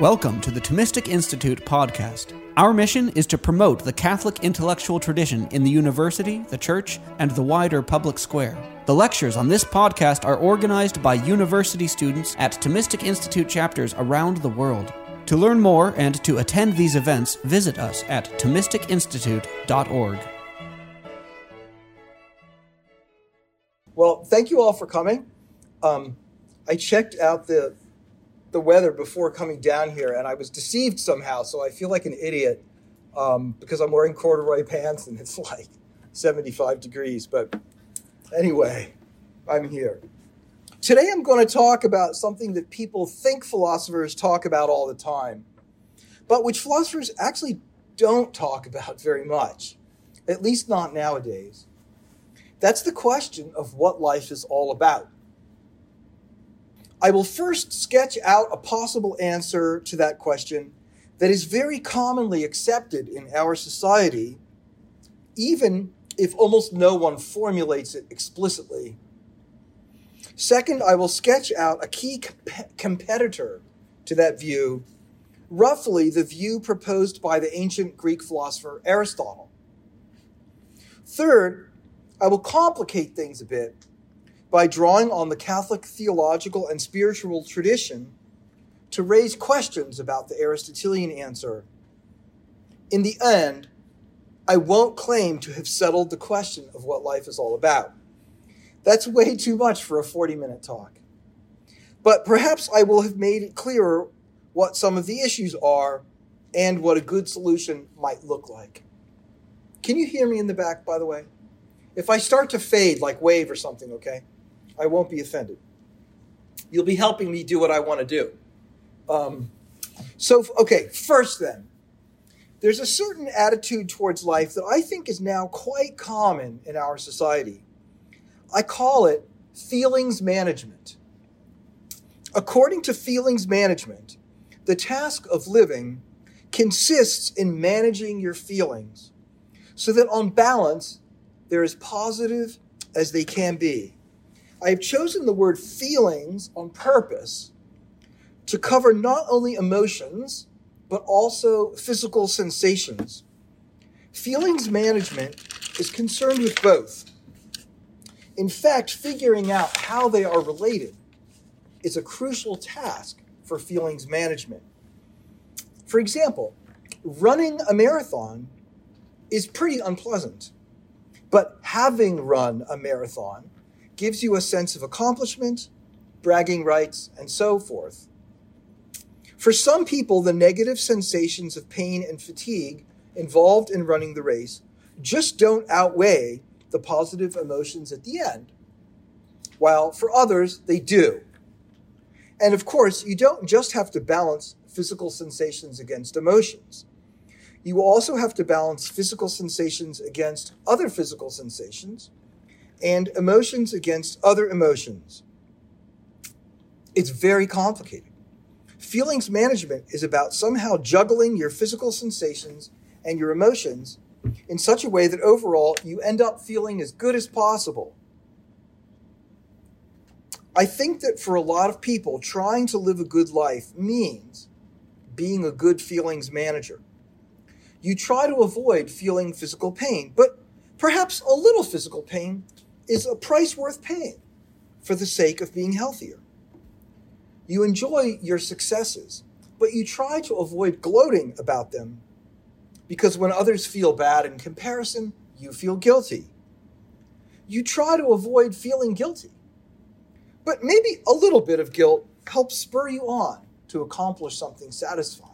Welcome to the Thomistic Institute podcast. Our mission is to promote the Catholic intellectual tradition in the university, the church, and the wider public square. The lectures on this podcast are organized by university students at Thomistic Institute chapters around the world. To learn more and to attend these events, visit us at ThomisticInstitute.org. Well, thank you all for coming. Um, I checked out the the weather before coming down here, and I was deceived somehow. So I feel like an idiot um, because I'm wearing corduroy pants and it's like 75 degrees. But anyway, I'm here. Today I'm going to talk about something that people think philosophers talk about all the time, but which philosophers actually don't talk about very much, at least not nowadays. That's the question of what life is all about. I will first sketch out a possible answer to that question that is very commonly accepted in our society, even if almost no one formulates it explicitly. Second, I will sketch out a key comp- competitor to that view, roughly the view proposed by the ancient Greek philosopher Aristotle. Third, I will complicate things a bit by drawing on the Catholic theological and spiritual tradition to raise questions about the Aristotelian answer. In the end, I won't claim to have settled the question of what life is all about. That's way too much for a 40 minute talk. But perhaps I will have made it clearer what some of the issues are and what a good solution might look like. Can you hear me in the back, by the way? If I start to fade like wave or something, okay? I won't be offended. You'll be helping me do what I want to do. Um, so, okay, first then, there's a certain attitude towards life that I think is now quite common in our society. I call it feelings management. According to feelings management, the task of living consists in managing your feelings so that on balance, they're as positive as they can be. I have chosen the word feelings on purpose to cover not only emotions, but also physical sensations. Feelings management is concerned with both. In fact, figuring out how they are related is a crucial task for feelings management. For example, running a marathon is pretty unpleasant, but having run a marathon gives you a sense of accomplishment, bragging rights, and so forth. For some people, the negative sensations of pain and fatigue involved in running the race just don't outweigh the positive emotions at the end, while for others, they do. And of course, you don't just have to balance physical sensations against emotions. You also have to balance physical sensations against other physical sensations and emotions against other emotions. It's very complicated. Feelings management is about somehow juggling your physical sensations and your emotions in such a way that overall you end up feeling as good as possible. I think that for a lot of people, trying to live a good life means being a good feelings manager. You try to avoid feeling physical pain, but perhaps a little physical pain is a price worth paying for the sake of being healthier. You enjoy your successes, but you try to avoid gloating about them because when others feel bad in comparison, you feel guilty. You try to avoid feeling guilty, but maybe a little bit of guilt helps spur you on to accomplish something satisfying.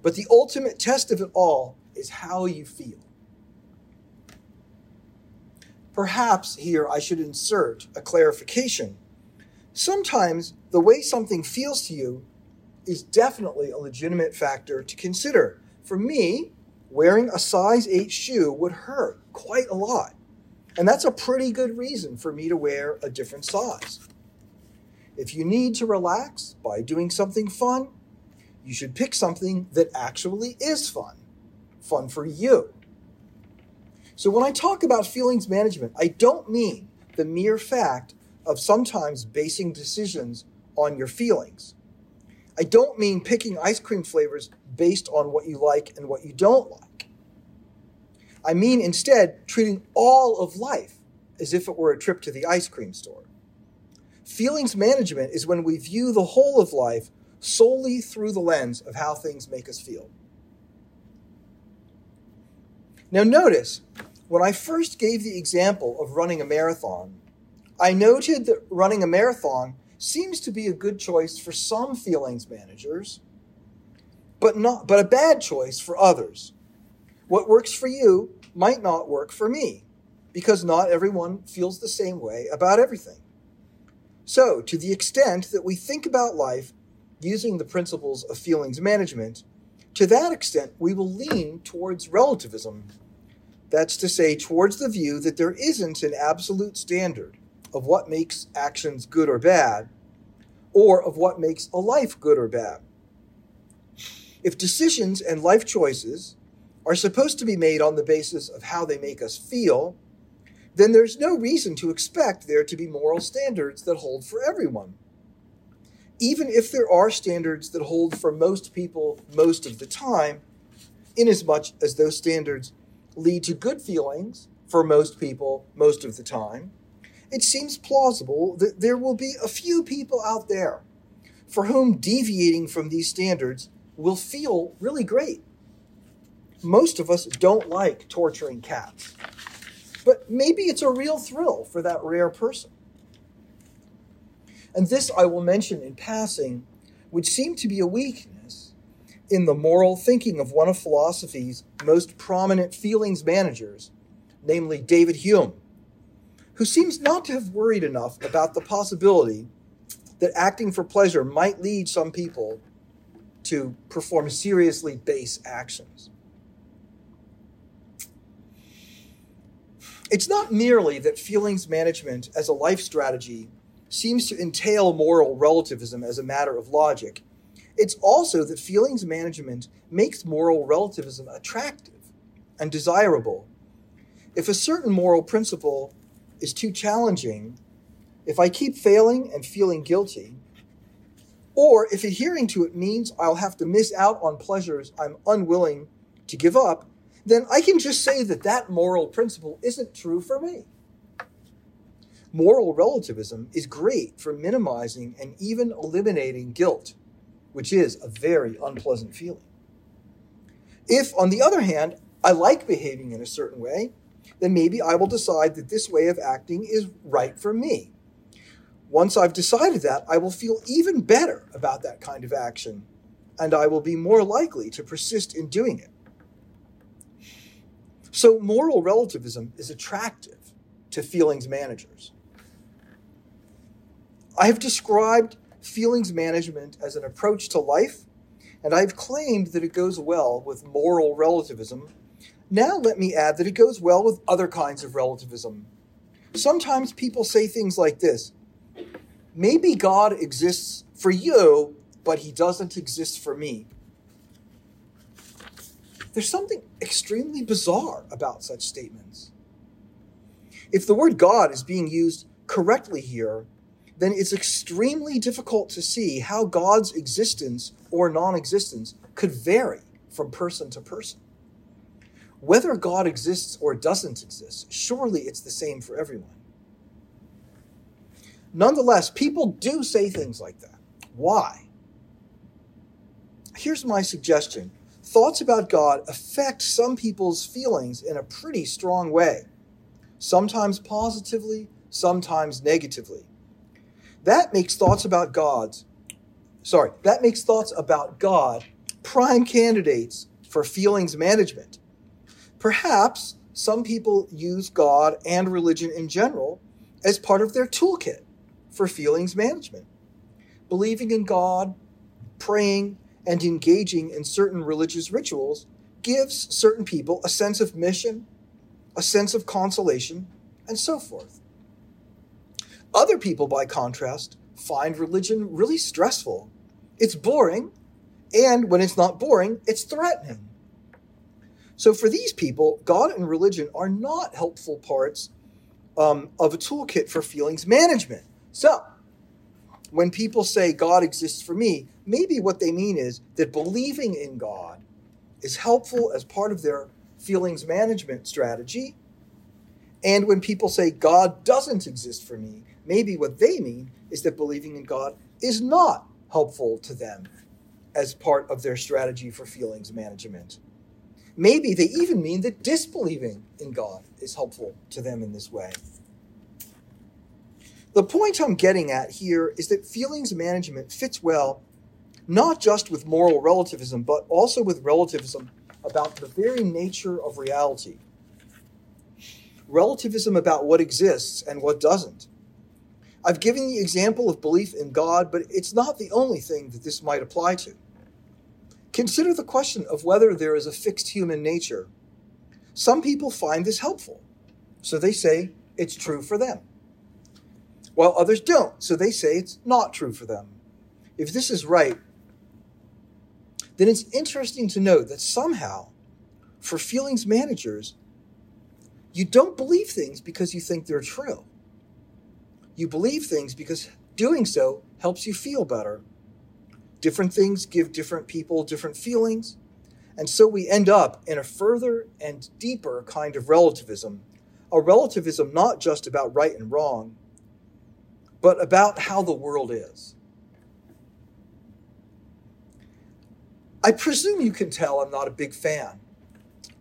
But the ultimate test of it all is how you feel. Perhaps here I should insert a clarification. Sometimes the way something feels to you is definitely a legitimate factor to consider. For me, wearing a size 8 shoe would hurt quite a lot. And that's a pretty good reason for me to wear a different size. If you need to relax by doing something fun, you should pick something that actually is fun, fun for you. So when I talk about feelings management, I don't mean the mere fact of sometimes basing decisions on your feelings. I don't mean picking ice cream flavors based on what you like and what you don't like. I mean instead treating all of life as if it were a trip to the ice cream store. Feelings management is when we view the whole of life solely through the lens of how things make us feel. Now, notice, when I first gave the example of running a marathon, I noted that running a marathon seems to be a good choice for some feelings managers, but not but a bad choice for others. What works for you might not work for me because not everyone feels the same way about everything. So, to the extent that we think about life using the principles of feelings management, to that extent we will lean towards relativism. That's to say, towards the view that there isn't an absolute standard of what makes actions good or bad, or of what makes a life good or bad. If decisions and life choices are supposed to be made on the basis of how they make us feel, then there's no reason to expect there to be moral standards that hold for everyone. Even if there are standards that hold for most people most of the time, inasmuch as those standards lead to good feelings for most people most of the time, it seems plausible that there will be a few people out there for whom deviating from these standards will feel really great. Most of us don't like torturing cats, but maybe it's a real thrill for that rare person. And this I will mention in passing, would seem to be a weakness in the moral thinking of one of philosophy's most prominent feelings managers, namely David Hume who seems not to have worried enough about the possibility that acting for pleasure might lead some people to perform seriously base actions. It's not merely that feelings management as a life strategy seems to entail moral relativism as a matter of logic. It's also that feelings management makes moral relativism attractive and desirable. If a certain moral principle is too challenging, if I keep failing and feeling guilty, or if adhering to it means I'll have to miss out on pleasures I'm unwilling to give up, then I can just say that that moral principle isn't true for me. Moral relativism is great for minimizing and even eliminating guilt, which is a very unpleasant feeling. If, on the other hand, I like behaving in a certain way, then maybe I will decide that this way of acting is right for me. Once I've decided that, I will feel even better about that kind of action, and I will be more likely to persist in doing it. So, moral relativism is attractive to feelings managers. I have described feelings management as an approach to life, and I've claimed that it goes well with moral relativism now, let me add that it goes well with other kinds of relativism. Sometimes people say things like this Maybe God exists for you, but he doesn't exist for me. There's something extremely bizarre about such statements. If the word God is being used correctly here, then it's extremely difficult to see how God's existence or non existence could vary from person to person. Whether God exists or doesn't exist, surely it's the same for everyone. Nonetheless, people do say things like that. Why? Here's my suggestion thoughts about God affect some people's feelings in a pretty strong way, sometimes positively, sometimes negatively. That makes thoughts about God's sorry, that makes thoughts about God prime candidates for feelings management Perhaps some people use God and religion in general as part of their toolkit for feelings management. Believing in God, praying, and engaging in certain religious rituals gives certain people a sense of mission, a sense of consolation, and so forth. Other people, by contrast, find religion really stressful. It's boring, and when it's not boring, it's threatening. So for these people, God and religion are not helpful parts um, of a toolkit for feelings management. So when people say God exists for me, maybe what they mean is that believing in God is helpful as part of their feelings management strategy. And when people say God doesn't exist for me, maybe what they mean is that believing in God is not helpful to them as part of their strategy for feelings management. Maybe they even mean that disbelieving in God is helpful to them in this way. The point I'm getting at here is that feelings management fits well not just with moral relativism, but also with relativism about the very nature of reality. Relativism about what exists and what doesn't. I've given the example of belief in God, but it's not the only thing that this might apply to. Consider the question of whether there is a fixed human nature. Some people find this helpful, so they say it's true for them while others don't. So they say it's not true for them. If this is right, then it's interesting to note that somehow, for feelings managers, you don't believe things because you think they're true. You believe things because doing so helps you feel better. Different things give different people different feelings. And so we end up in a further and deeper kind of relativism, a relativism not just about right and wrong, but about how the world is. I presume you can tell I'm not a big fan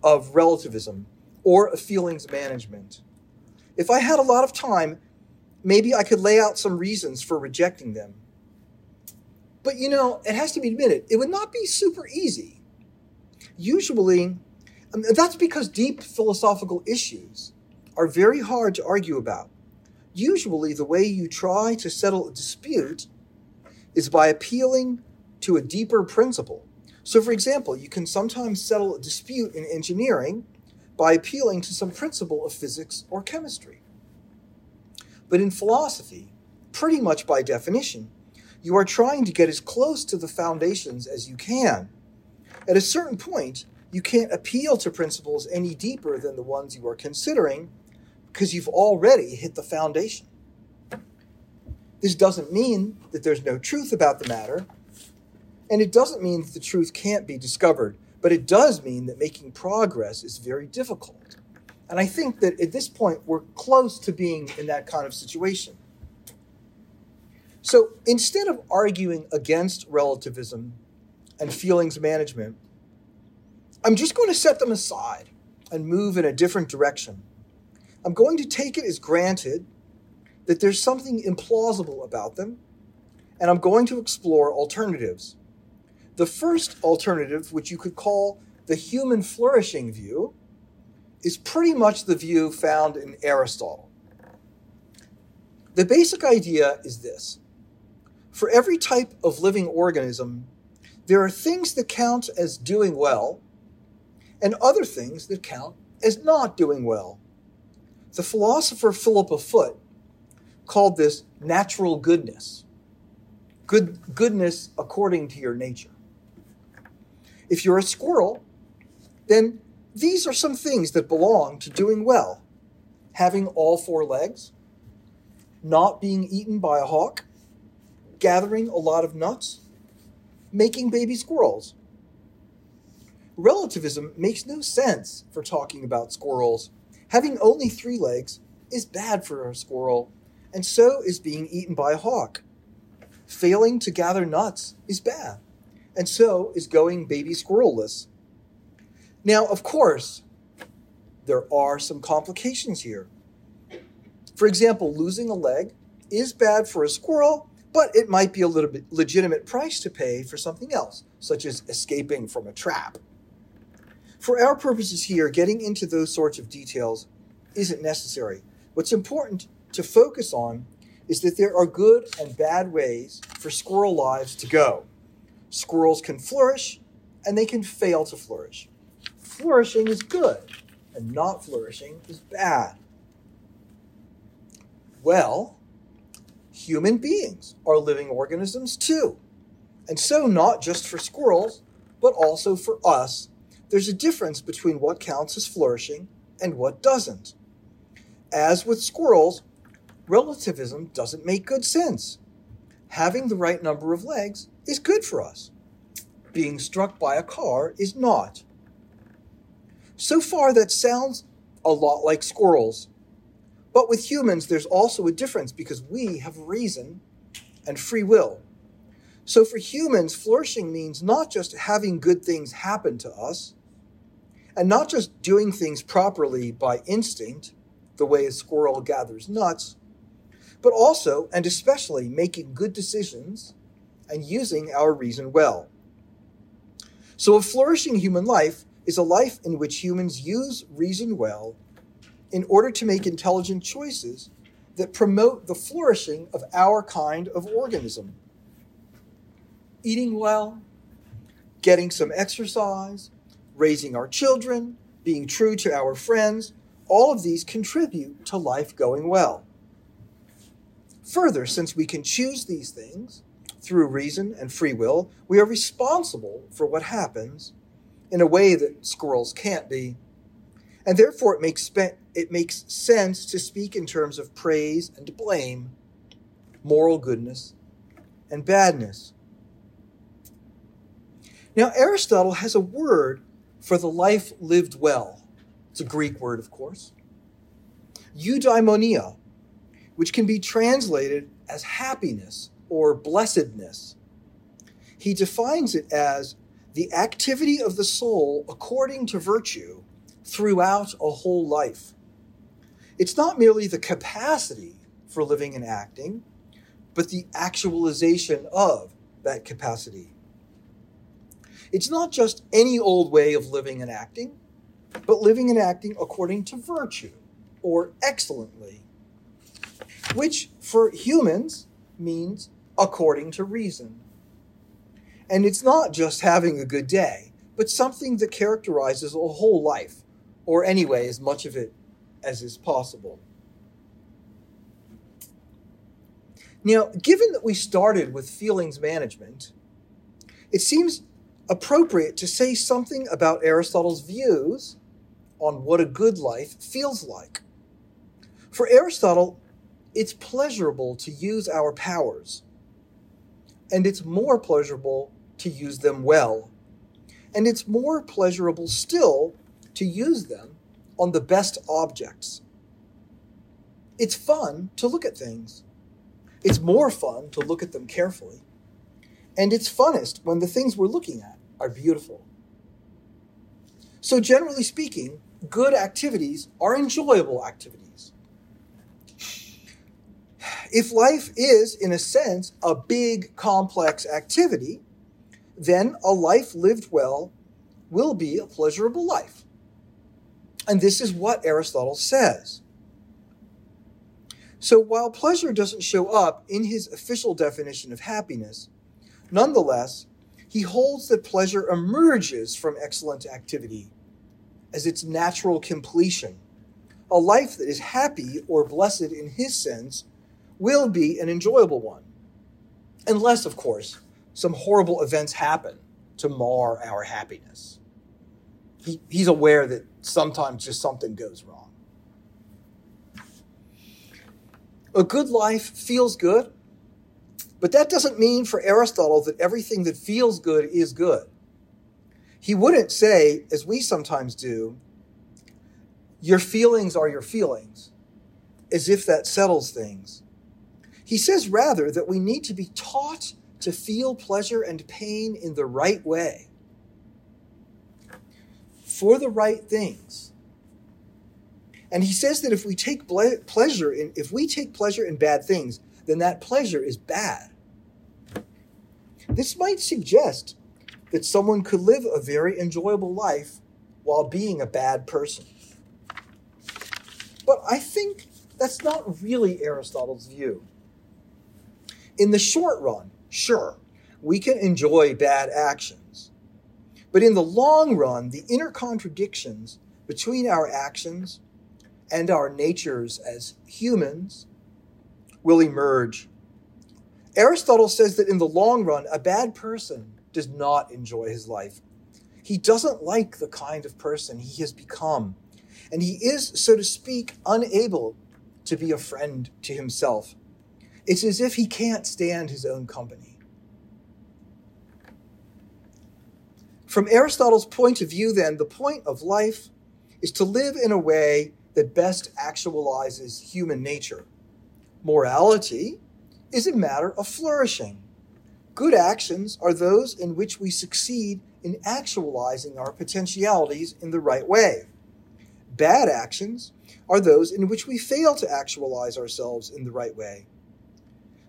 of relativism or of feelings management. If I had a lot of time, maybe I could lay out some reasons for rejecting them. But you know, it has to be admitted, it would not be super easy. Usually, um, that's because deep philosophical issues are very hard to argue about. Usually, the way you try to settle a dispute is by appealing to a deeper principle. So, for example, you can sometimes settle a dispute in engineering by appealing to some principle of physics or chemistry. But in philosophy, pretty much by definition, you are trying to get as close to the foundations as you can. At a certain point, you can't appeal to principles any deeper than the ones you are considering because you've already hit the foundation. This doesn't mean that there's no truth about the matter, and it doesn't mean that the truth can't be discovered, but it does mean that making progress is very difficult. And I think that at this point, we're close to being in that kind of situation. So instead of arguing against relativism and feelings management, I'm just going to set them aside and move in a different direction I'm going to take it as granted that there's something implausible about them, and I'm going to explore alternatives. The first alternative, which you could call the human flourishing view, is pretty much the view found in Aristotle. The basic idea is this for every type of living organism, there are things that count as doing well and other things that count as not doing well. The philosopher Philippa Foot called this natural goodness. Good, goodness according to your nature. If you're a squirrel, then these are some things that belong to doing well having all four legs, not being eaten by a hawk, gathering a lot of nuts, making baby squirrels. Relativism makes no sense for talking about squirrels Having only three legs is bad for a squirrel, and so is being eaten by a hawk. Failing to gather nuts is bad, and so is going baby squirrelless. Now, of course, there are some complications here. For example, losing a leg is bad for a squirrel, but it might be a little bit legitimate price to pay for something else, such as escaping from a trap. For our purposes here, getting into those sorts of details isn't necessary. What's important to focus on is that there are good and bad ways for squirrel lives to go. Squirrels can flourish and they can fail to flourish. Flourishing is good and not flourishing is bad. Well, human beings are living organisms too. And so, not just for squirrels, but also for us there's a difference between what counts as flourishing and what doesn't. As with squirrels, relativism doesn't make good sense. having the right number of legs is good for us. Being struck by a car is not. So far, that sounds a lot like squirrels. But with humans, there's also a difference because we have reason and free will. So for humans, flourishing means not just having good things happen to us, and not just doing things properly by instinct, the way a squirrel gathers nuts, but also and especially making good decisions and using our reason well. So a flourishing human life is a life in which humans use reason well in order to make intelligent choices that promote the flourishing of our kind of organism. Eating well, getting some exercise, raising our children, being true to our friends, all of these contribute to life going well. Further, since we can choose these things through reason and free will, we are responsible for what happens in a way that squirrels can't be. And therefore, it makes, it makes sense to speak in terms of praise and blame, moral goodness and badness. Now, Aristotle has a word for the life lived well. It's a Greek word, of course. Eudaimonia, which can be translated as happiness or blessedness. He defines it as the activity of the soul according to virtue throughout a whole life. It's not merely the capacity for living and acting, but the actualization of that capacity. It's not just any old way of living and acting, but living and acting according to virtue or excellently, which for humans means according to reason. And it's not just having a good day, but something that characterizes a whole life, or anyway, as much of it as is possible. Now, given that we started with feelings management, it seems appropriate to say something about Aristotle's views on what a good life feels like. For Aristotle, it's pleasurable to use our powers, and it's more pleasurable to use them well. And it's more pleasurable still to use them on the best objects. It's fun to look at things. It's more fun to look at them carefully. And it's funnest when the things we're looking at are beautiful. So, generally speaking, good activities are enjoyable activities. If life is, in a sense, a big, complex activity, then a life lived well will be a pleasurable life. And this is what Aristotle says. So while pleasure doesn't show up in his official definition of happiness, nonetheless, he holds that pleasure emerges from excellent activity as its natural completion. A life that is happy or blessed in his sense will be an enjoyable one. Unless, of course, some horrible events happen to mar our happiness. He, he's aware that sometimes just something goes wrong. A good life feels good, but that doesn't mean for Aristotle that everything that feels good is good. He wouldn't say, as we sometimes do, your feelings are your feelings, as if that settles things. He says rather that we need to be taught to feel pleasure and pain in the right way for the right things. And he says that if we take ble- pleasure in if we take pleasure in bad things, then that pleasure is bad. This might suggest that someone could live a very enjoyable life while being a bad person. But I think that's not really Aristotle's view. In the short run, Sure, we can enjoy bad actions. But in the long run, the inner contradictions between our actions and our natures as humans will emerge. Aristotle says that in the long run, a bad person does not enjoy his life. He doesn't like the kind of person he has become, and he is, so to speak, unable to be a friend to himself. It's as if he can't stand his own company. From Aristotle's point of view, then, the point of life is to live in a way that best actualizes human nature. Morality is a matter of flourishing. Good actions are those in which we succeed in actualizing our potentialities in the right way. Bad actions are those in which we fail to actualize ourselves in the right way.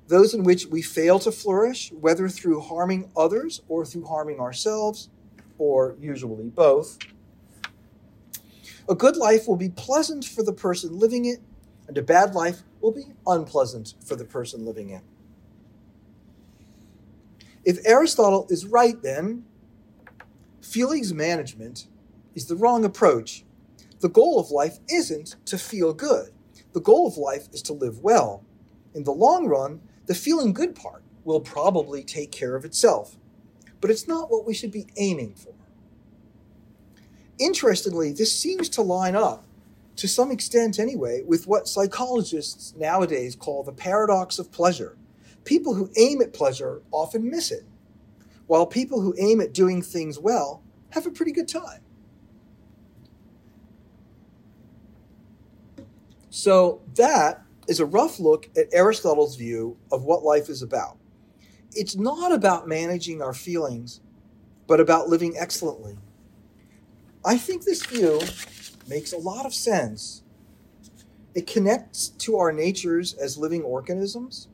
Those in which we fail to flourish, whether through harming others or through harming ourselves, or usually both. A good life will be pleasant for the person living it, and a bad life will be unpleasant for the person living it. If Aristotle is right, then, feelings management is the wrong approach. The goal of life isn't to feel good. The goal of life is to live well. In the long run, the feeling good part will probably take care of itself, but it's not what we should be aiming for. Interestingly, this seems to line up, to some extent anyway, with what psychologists nowadays call the paradox of pleasure. People who aim at pleasure often miss it, while people who aim at doing things well have a pretty good time. So, that is a rough look at Aristotle's view of what life is about. It's not about managing our feelings, but about living excellently. I think this view makes a lot of sense. It connects to our natures as living organisms,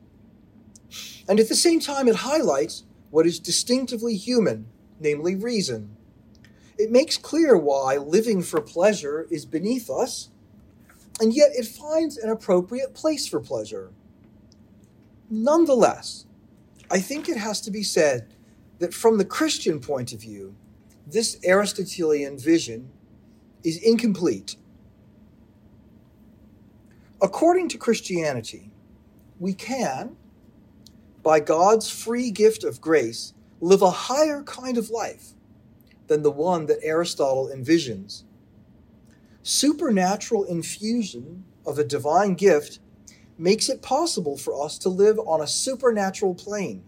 and at the same time, it highlights what is distinctively human, namely reason. It makes clear why living for pleasure is beneath us and yet it finds an appropriate place for pleasure. Nonetheless, I think it has to be said that from the Christian point of view, this Aristotelian vision is incomplete. According to Christianity, we can, by God's free gift of grace, live a higher kind of life than the one that Aristotle envisions supernatural infusion of a divine gift makes it possible for us to live on a supernatural plane,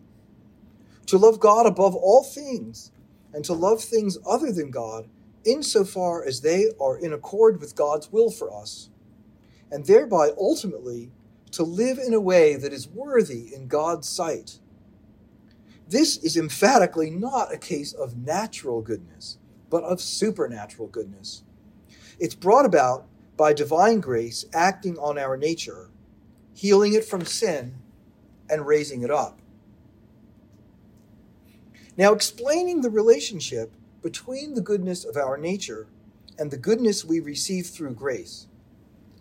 to love God above all things, and to love things other than God insofar as they are in accord with God's will for us, and thereby ultimately to live in a way that is worthy in God's sight. This is emphatically not a case of natural goodness, but of supernatural goodness. It's brought about by divine grace acting on our nature, healing it from sin, and raising it up. Now, explaining the relationship between the goodness of our nature and the goodness we receive through grace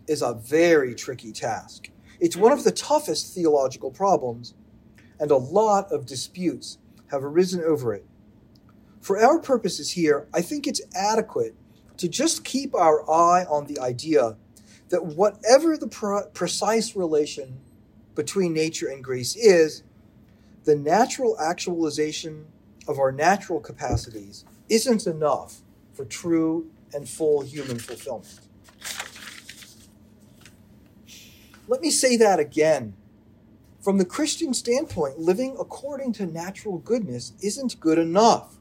is a very tricky task. It's one of the toughest theological problems, and a lot of disputes have arisen over it. For our purposes here, I think it's adequate to just keep our eye on the idea that whatever the pre- precise relation between nature and grace is, the natural actualization of our natural capacities isn't enough for true and full human fulfillment. Let me say that again. From the Christian standpoint, living according to natural goodness isn't good enough.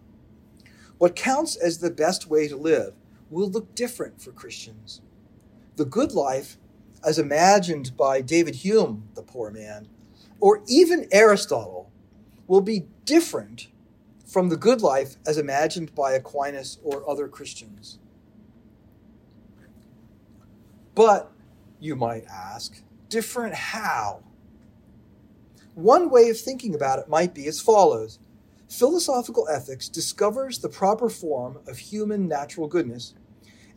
What counts as the best way to live will look different for Christians. The good life, as imagined by David Hume, the poor man, or even Aristotle, will be different from the good life as imagined by Aquinas or other Christians. But, you might ask, different how? One way of thinking about it might be as follows Philosophical ethics discovers the proper form of human natural goodness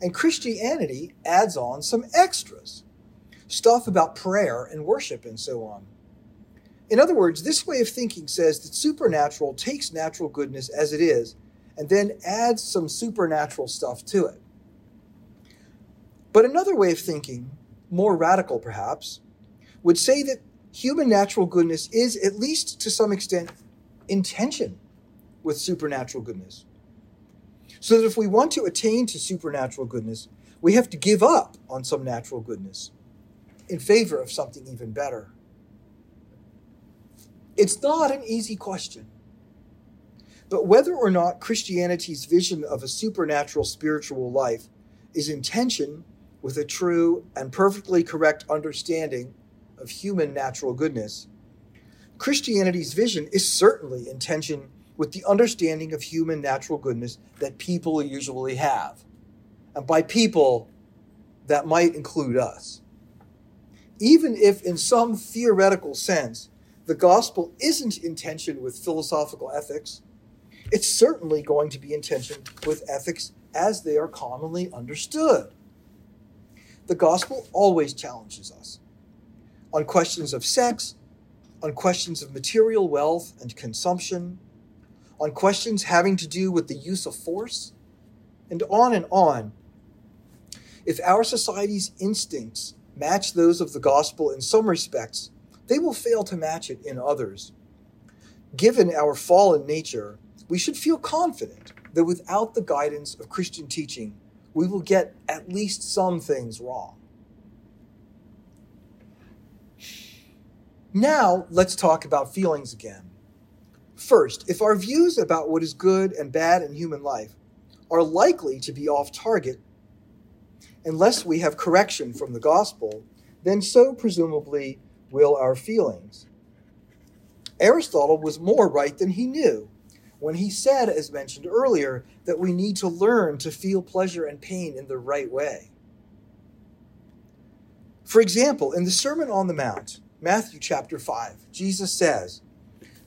and Christianity adds on some extras stuff about prayer and worship and so on. In other words, this way of thinking says that supernatural takes natural goodness as it is and then adds some supernatural stuff to it. But another way of thinking, more radical perhaps, would say that human natural goodness is, at least to some extent, in tension with supernatural goodness. So that if we want to attain to supernatural goodness, we have to give up on some natural goodness in favor of something even better. It's not an easy question. But whether or not Christianity's vision of a supernatural spiritual life is in tension with a true and perfectly correct understanding of human natural goodness, Christianity's vision is certainly in tension with the understanding of human natural goodness that people usually have. And by people, that might include us. Even if, in some theoretical sense, the gospel isn't in tension with philosophical ethics, it's certainly going to be in tension with ethics as they are commonly understood. The gospel always challenges us on questions of sex, on questions of material wealth and consumption, on questions having to do with the use of force, and on and on. If our society's instincts match those of the gospel in some respects, they will fail to match it in others. Given our fallen nature, we should feel confident that without the guidance of Christian teaching, we will get at least some things wrong. Now, let's talk about feelings again. First, if our views about what is good and bad in human life are likely to be off target unless we have correction from the gospel, then so presumably will our feelings. Aristotle was more right than he knew when he said, as mentioned earlier, that we need to learn to feel pleasure and pain in the right way. For example, in the Sermon on the Mount, Matthew chapter 5, Jesus says,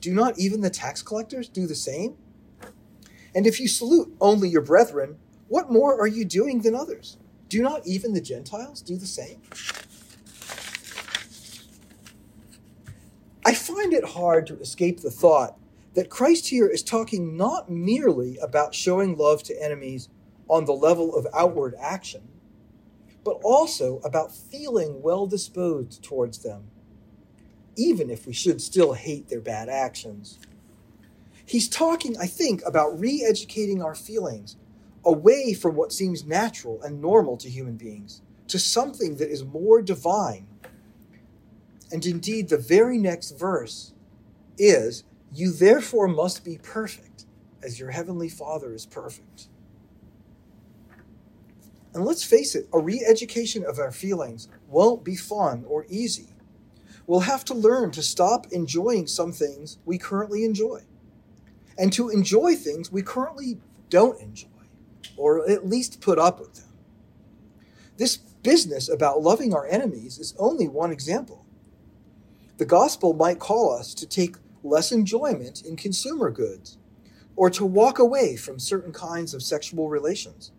Do not even the tax collectors do the same? And if you salute only your brethren, what more are you doing than others? Do not even the Gentiles do the same? I find it hard to escape the thought that Christ here is talking not merely about showing love to enemies on the level of outward action, but also about feeling well disposed towards them, even if we should still hate their bad actions. He's talking, I think, about re educating our feelings away from what seems natural and normal to human beings to something that is more divine and indeed, the very next verse is, You therefore must be perfect, as your heavenly Father is perfect. And let's face it, a re education of our feelings won't be fun or easy. We'll have to learn to stop enjoying some things we currently enjoy and to enjoy things we currently don't enjoy, or at least put up with them. This business about loving our enemies is only one example. The gospel might call us to take less enjoyment in consumer goods, or to walk away from certain kinds of sexual relations,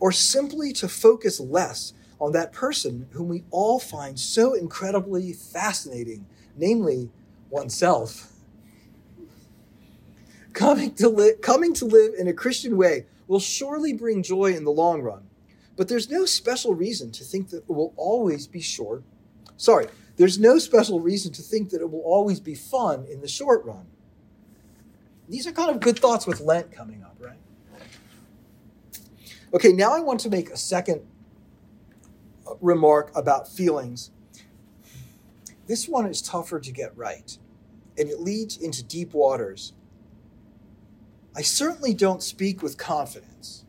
or simply to focus less on that person whom we all find so incredibly fascinating, namely oneself. Coming to, li- coming to live in a Christian way will surely bring joy in the long run, but there's no special reason to think that it will always be short. Sorry, there's no special reason to think that it will always be fun in the short run. These are kind of good thoughts with Lent coming up, right? Okay, now I want to make a second remark about feelings. This one is tougher to get right, and it leads into deep waters. I certainly don't speak with confidence.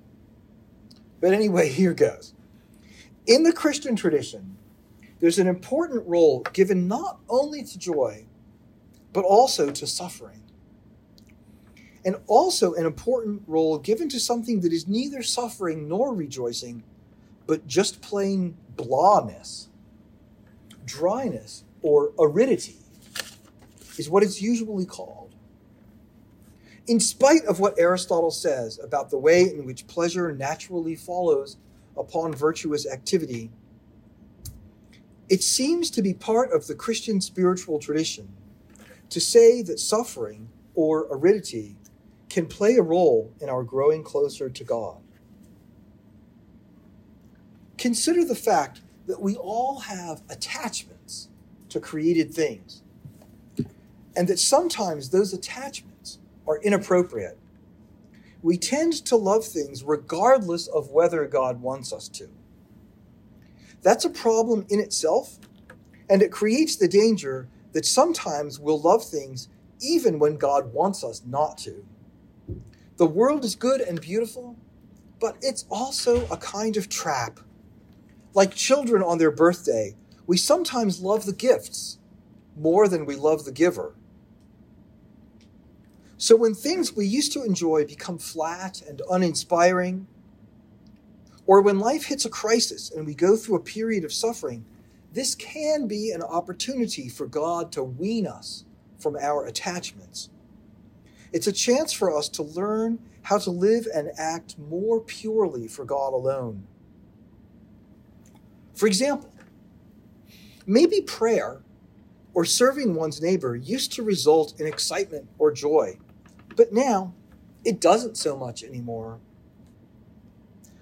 But anyway, here goes. In the Christian tradition, there's an important role given not only to joy, but also to suffering. And also an important role given to something that is neither suffering nor rejoicing, but just plain blahness, dryness, or aridity is what it's usually called. In spite of what Aristotle says about the way in which pleasure naturally follows upon virtuous activity, it seems to be part of the Christian spiritual tradition to say that suffering or aridity can play a role in our growing closer to God. Consider the fact that we all have attachments to created things, and that sometimes those attachments are inappropriate. We tend to love things regardless of whether God wants us to. That's a problem in itself, and it creates the danger that sometimes we'll love things even when God wants us not to. The world is good and beautiful, but it's also a kind of trap. Like children on their birthday, we sometimes love the gifts more than we love the giver. So when things we used to enjoy become flat and uninspiring, or when life hits a crisis and we go through a period of suffering, this can be an opportunity for God to wean us from our attachments. It's a chance for us to learn how to live and act more purely for God alone. For example, maybe prayer or serving one's neighbor used to result in excitement or joy, but now it doesn't so much anymore.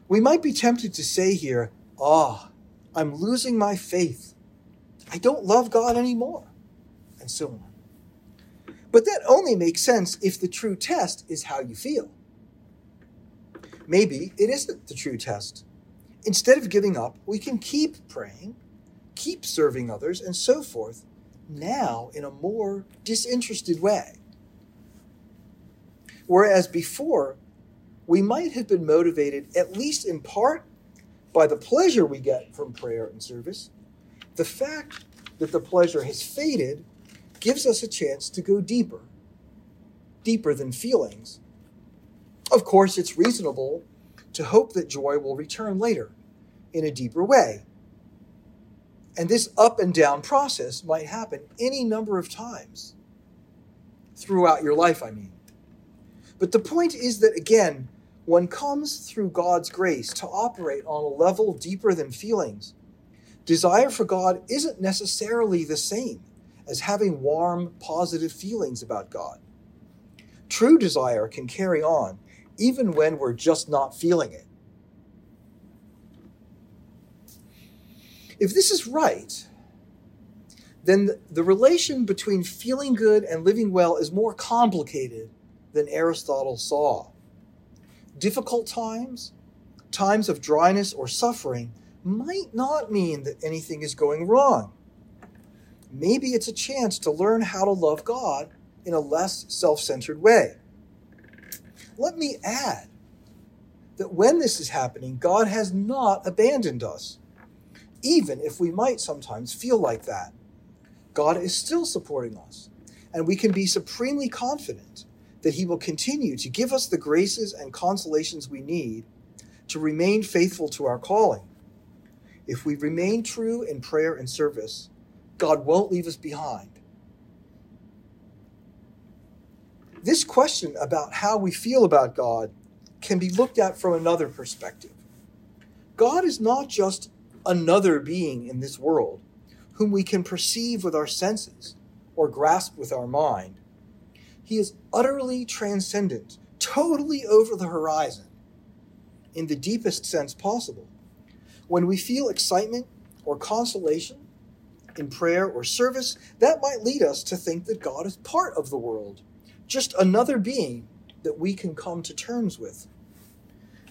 We might be tempted to say here, ah, oh, I'm losing my faith. I don't love God anymore, and so on. But that only makes sense if the true test is how you feel. Maybe it isn't the true test. Instead of giving up, we can keep praying, keep serving others, and so forth, now in a more disinterested way. Whereas before, we might have been motivated, at least in part, by the pleasure we get from prayer and service. The fact that the pleasure has faded gives us a chance to go deeper, deeper than feelings. Of course, it's reasonable to hope that joy will return later in a deeper way. And this up and down process might happen any number of times throughout your life, I mean. But the point is that, again, one comes through God's grace to operate on a level deeper than feelings. Desire for God isn't necessarily the same as having warm, positive feelings about God. True desire can carry on even when we're just not feeling it. If this is right, then the relation between feeling good and living well is more complicated than Aristotle saw difficult times, times of dryness or suffering, might not mean that anything is going wrong. Maybe it's a chance to learn how to love God in a less self centered way. Let me add that when this is happening, God has not abandoned us, even if we might sometimes feel like that. God is still supporting us, and we can be supremely confident that He will continue to give us the graces and consolations we need to remain faithful to our calling. If we remain true in prayer and service, God won't leave us behind. This question about how we feel about God can be looked at from another perspective. God is not just another being in this world whom we can perceive with our senses or grasp with our mind. He is utterly transcendent, totally over the horizon, in the deepest sense possible. When we feel excitement or consolation in prayer or service, that might lead us to think that God is part of the world, just another being that we can come to terms with.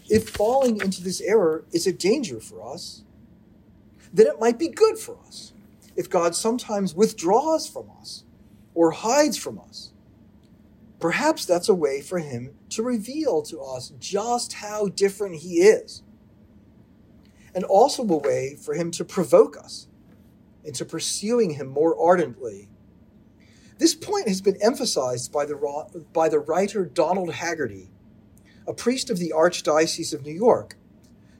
If falling into this error is a danger for us, then it might be good for us if God sometimes withdraws from us or hides from us Perhaps that's a way for him to reveal to us just how different he is. And also a way for him to provoke us into pursuing him more ardently. This point has been emphasized by the, by the writer Donald Haggerty, a priest of the Archdiocese of New York,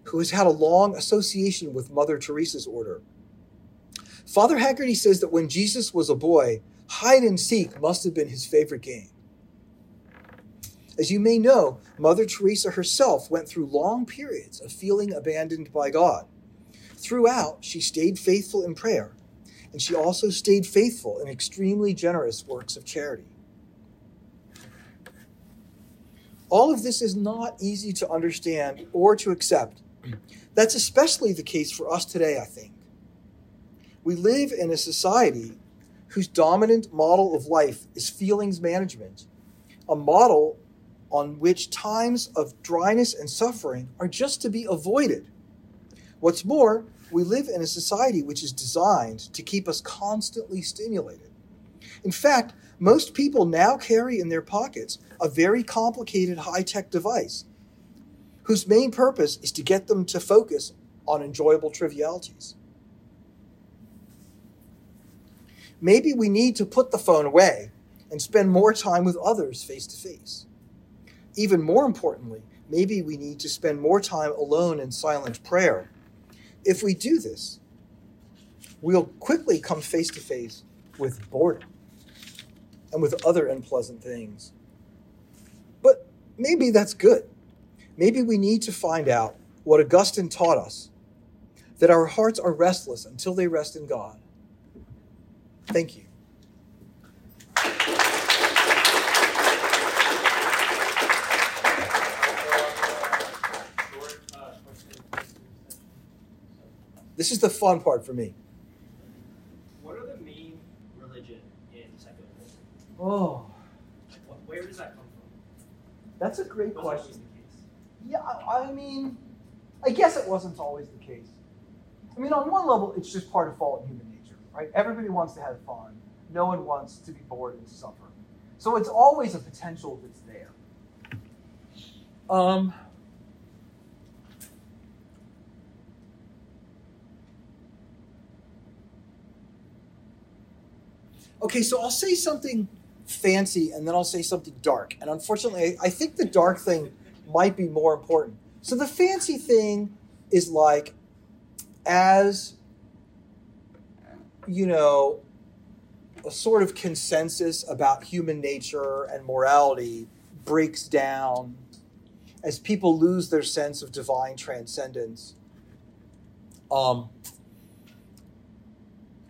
who has had a long association with Mother Teresa's order. Father Haggerty says that when Jesus was a boy, hide and seek must have been his favorite game. As you may know, Mother Teresa herself went through long periods of feeling abandoned by God. Throughout, she stayed faithful in prayer, and she also stayed faithful in extremely generous works of charity. All of this is not easy to understand or to accept. That's especially the case for us today, I think. We live in a society whose dominant model of life is feelings management, a model on which times of dryness and suffering are just to be avoided. What's more, we live in a society which is designed to keep us constantly stimulated. In fact, most people now carry in their pockets a very complicated high tech device whose main purpose is to get them to focus on enjoyable trivialities. Maybe we need to put the phone away and spend more time with others face to face. Even more importantly, maybe we need to spend more time alone in silent prayer. If we do this, we'll quickly come face to face with boredom and with other unpleasant things. But maybe that's good. Maybe we need to find out what Augustine taught us that our hearts are restless until they rest in God. Thank you. This is the fun part for me. What are the main religion in secularism? Oh, Like, where does that come from? that's a great Was question. Yeah, I mean, I guess it wasn't always the case. I mean, on one level, it's just part of fallen human nature, right? Everybody wants to have fun. No one wants to be bored and suffer. So it's always a potential that's there. Um, okay, so I'll say something fancy and then I'll say something dark. And unfortunately, I I think the dark thing might be more important. So the fancy thing is like as you know a sort of consensus about human nature and morality breaks down as people lose their sense of divine transcendence um,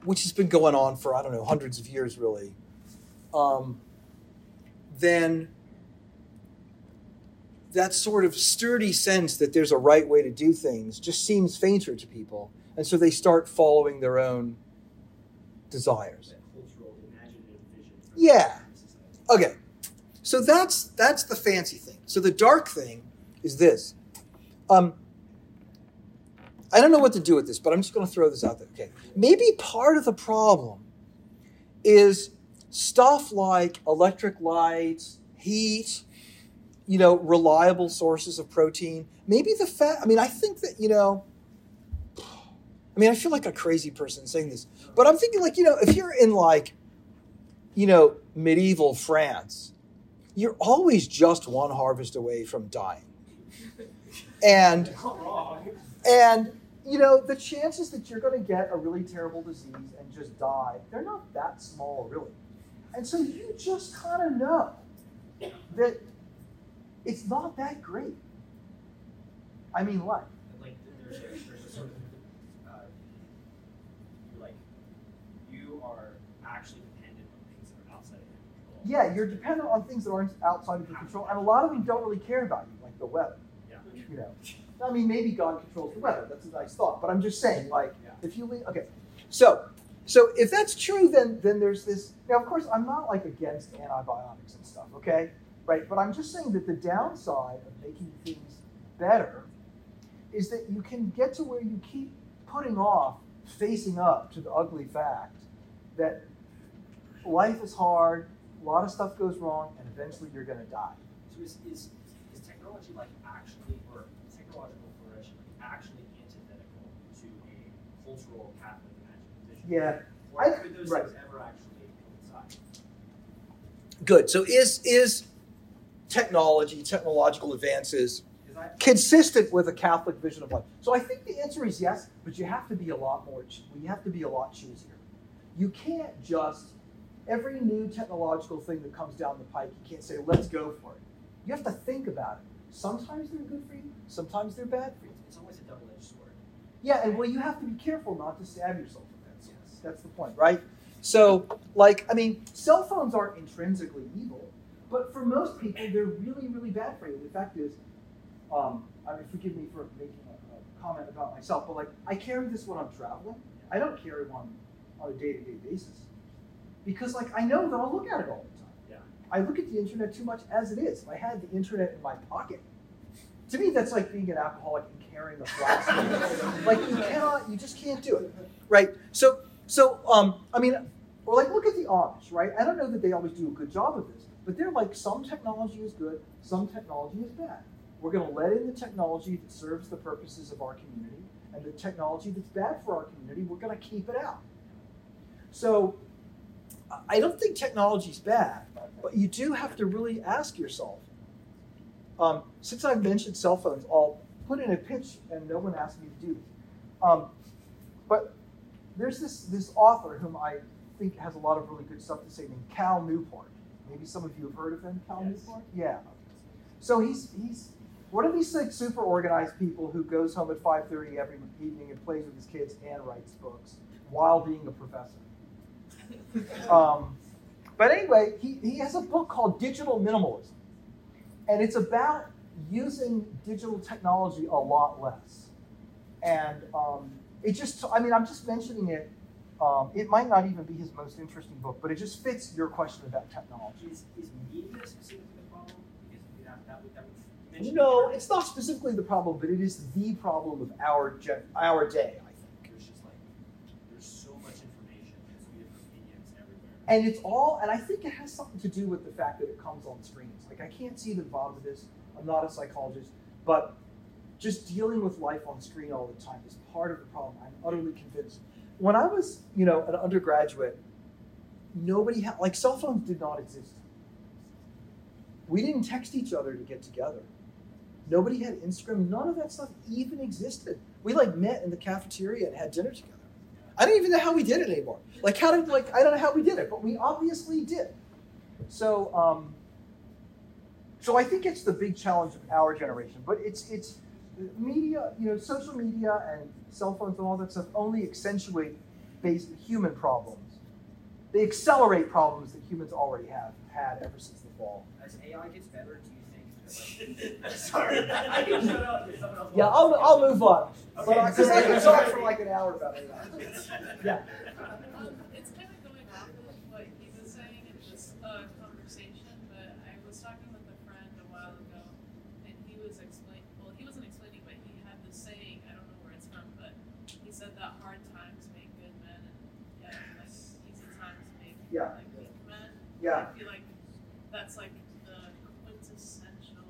which has been going on for i don't know hundreds of years really um, then that sort of sturdy sense that there's a right way to do things just seems fainter to people. And so they start following their own desires. Cultural, imaginative vision. for Yeah. Okay. So that's that's the fancy thing. So the dark thing is this. Um, I don't know what to do with this, but I'm just going to throw this out there. Okay. Maybe part of the problem is stuff like electric lights, heat, you know, reliable sources of protein. Maybe the fat. I mean, I think that you know. I mean, I feel like a crazy person saying this, but I'm thinking like you know, if you're in like, you know, medieval France, you're always just one harvest away from dying, and and you know, the chances that you're going to get a really terrible disease and just die, they're not that small, really. And so you just kind of know that it's not that great. I mean, what? Like there's a, there's a sort of uh, like you are actually dependent on things that are outside of your control. Yeah, you're dependent on things that aren't outside of your control, and a lot of them don't really care about you, like the weather. Yeah. You know, I mean, maybe God controls the weather. That's a nice thought, but I'm just saying, like, Yeah. if you leave, okay, so, so if that's true, then then there's this. Now, of course, I'm not like against antibiotics and stuff, okay, right? But I'm just saying that the downside of making things better is that you can get to where you keep putting off facing up to the ugly fact that life is hard, a lot of stuff goes wrong, and eventually you're going to die. So is, is, is technology like actually, or technological flourishing like actually antithetical to a cultural Catholic imaginative vision? Yeah. Or I- could those right. things ever actually coincide? Good. So is is technology, technological advances consistent with a Catholic vision of life? So I think the answer is yes, but you have to be a lot more. You have to be a lot choosier. You can't just every new technological thing that comes down the pike. You can't say let's go for it. You have to think about it. Sometimes they're good for you. Sometimes they're bad for you. it's always a double-edged sword. Yeah, and well, you have to be careful not to stab yourself with that. Yes. That's the point, right? So, like, I mean, cell phones aren't intrinsically evil, but for most people, they're really, really bad for you. The fact is, um, I mean, forgive me for making a, a comment about myself, but like, I carry this when I'm traveling. I don't carry one on a day-to-day basis because, like, I know that I'll look at it all the time. Yeah. I look at the internet too much as it is. If I had the internet in my pocket, to me, that's like being an alcoholic and carrying a flask. like you cannot, you just can't do it, right? So, so um, I mean, or like look at the Amish, right? I don't know that they always do a good job of this, but they're like some technology is good, some technology is bad. We're going to let in the technology that serves the purposes of our community, and the technology that's bad for our community, we're going to keep it out. So, I don't think technology is bad, but you do have to really ask yourself. Um, since I've mentioned cell phones, I'll put in a pitch, and no one asked me to do this. Um, but there's this this author whom I think has a lot of really good stuff to say named Cal Newport. Maybe some of you have heard of him, Cal Yes. Newport. Yeah. So he's he's one of these like super organized people who goes home at 5:30 every evening and plays with his kids and writes books while being a professor. Um, but anyway, he, he has a book called Digital Minimalism. And it's about using digital technology a lot less. And um, it just, I mean, I'm just mentioning it. Um, it might not even be his most interesting book, but it just fits your question about technology. Is, is media specifically the problem? Because that, that would, that would you mentioned No, it's not specifically the problem, but it is the problem of our, gen- our day, I think. There's just like, there's so much information and so many mediums everywhere. And it's all, and I think it has something to do with the fact that it comes on screens. Like, I can't see the bottom of this. I'm not a psychologist, but just dealing with life on screen all the time is part of the problem. I'm utterly convinced. When I was, you know, an undergraduate, nobody had, like, cell phones did not exist. We didn't text each other to get together. Nobody had Instagram. None of that stuff even existed. We, like, met in the cafeteria and had dinner together. I don't even know how we did it anymore. Like how did like I don't know how we did it, but we obviously did. So um, so I think it's the big challenge of our generation. But it's it's media, you know, social media and cell phones and all that stuff only accentuate basic human problems. They accelerate problems that humans already have had ever since the fall. As AI gets better, do you think? like- Sorry, I can shut up. There's someone else Yeah, I'll, I'll move on. Okay. Because I can talk for like an hour about it. Yeah. Um, it's kind of going off of what he was saying in this uh, conversation, but I was talking with a friend a while ago, and he was explaining. Well, he wasn't explaining, but he had this saying. I don't know where it's from, but he said that hard times make good men, and yeah, like easy times make Yeah. like weak men. Yeah. I feel like that's like the quintessential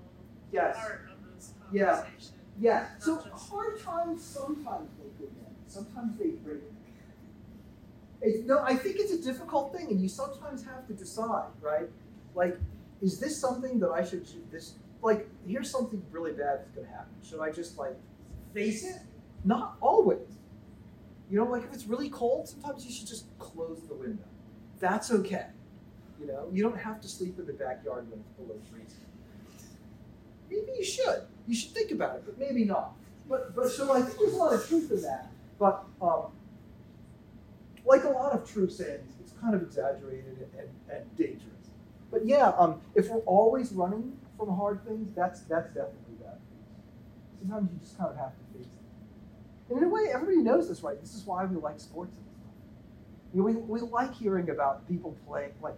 Yes. part of this Yeah. conversation. Yeah. So just- hard times sometimes make good men. Sometimes they break. It's, no, I think it's a difficult thing, and you sometimes have to decide, right? Like, is this something that I should do? This like, here's something really bad that's going to happen. Should I just like face it? Not always. You know, like if it's really cold, sometimes you should just close the window. That's okay. You know, you don't have to sleep in the backyard when it's below freezing. Maybe you should. You should think about it, but maybe not. But but so I think there's a lot of truth in that. But um, like a lot of true sayings, it's kind of exaggerated and, and, dangerous. But yeah, um, if we're always running from hard things, that's that's definitely bad. Sometimes you just kind of have to face it. And in a way, everybody knows this, right? This is why we like sports. You know, we, we like hearing about people playing, like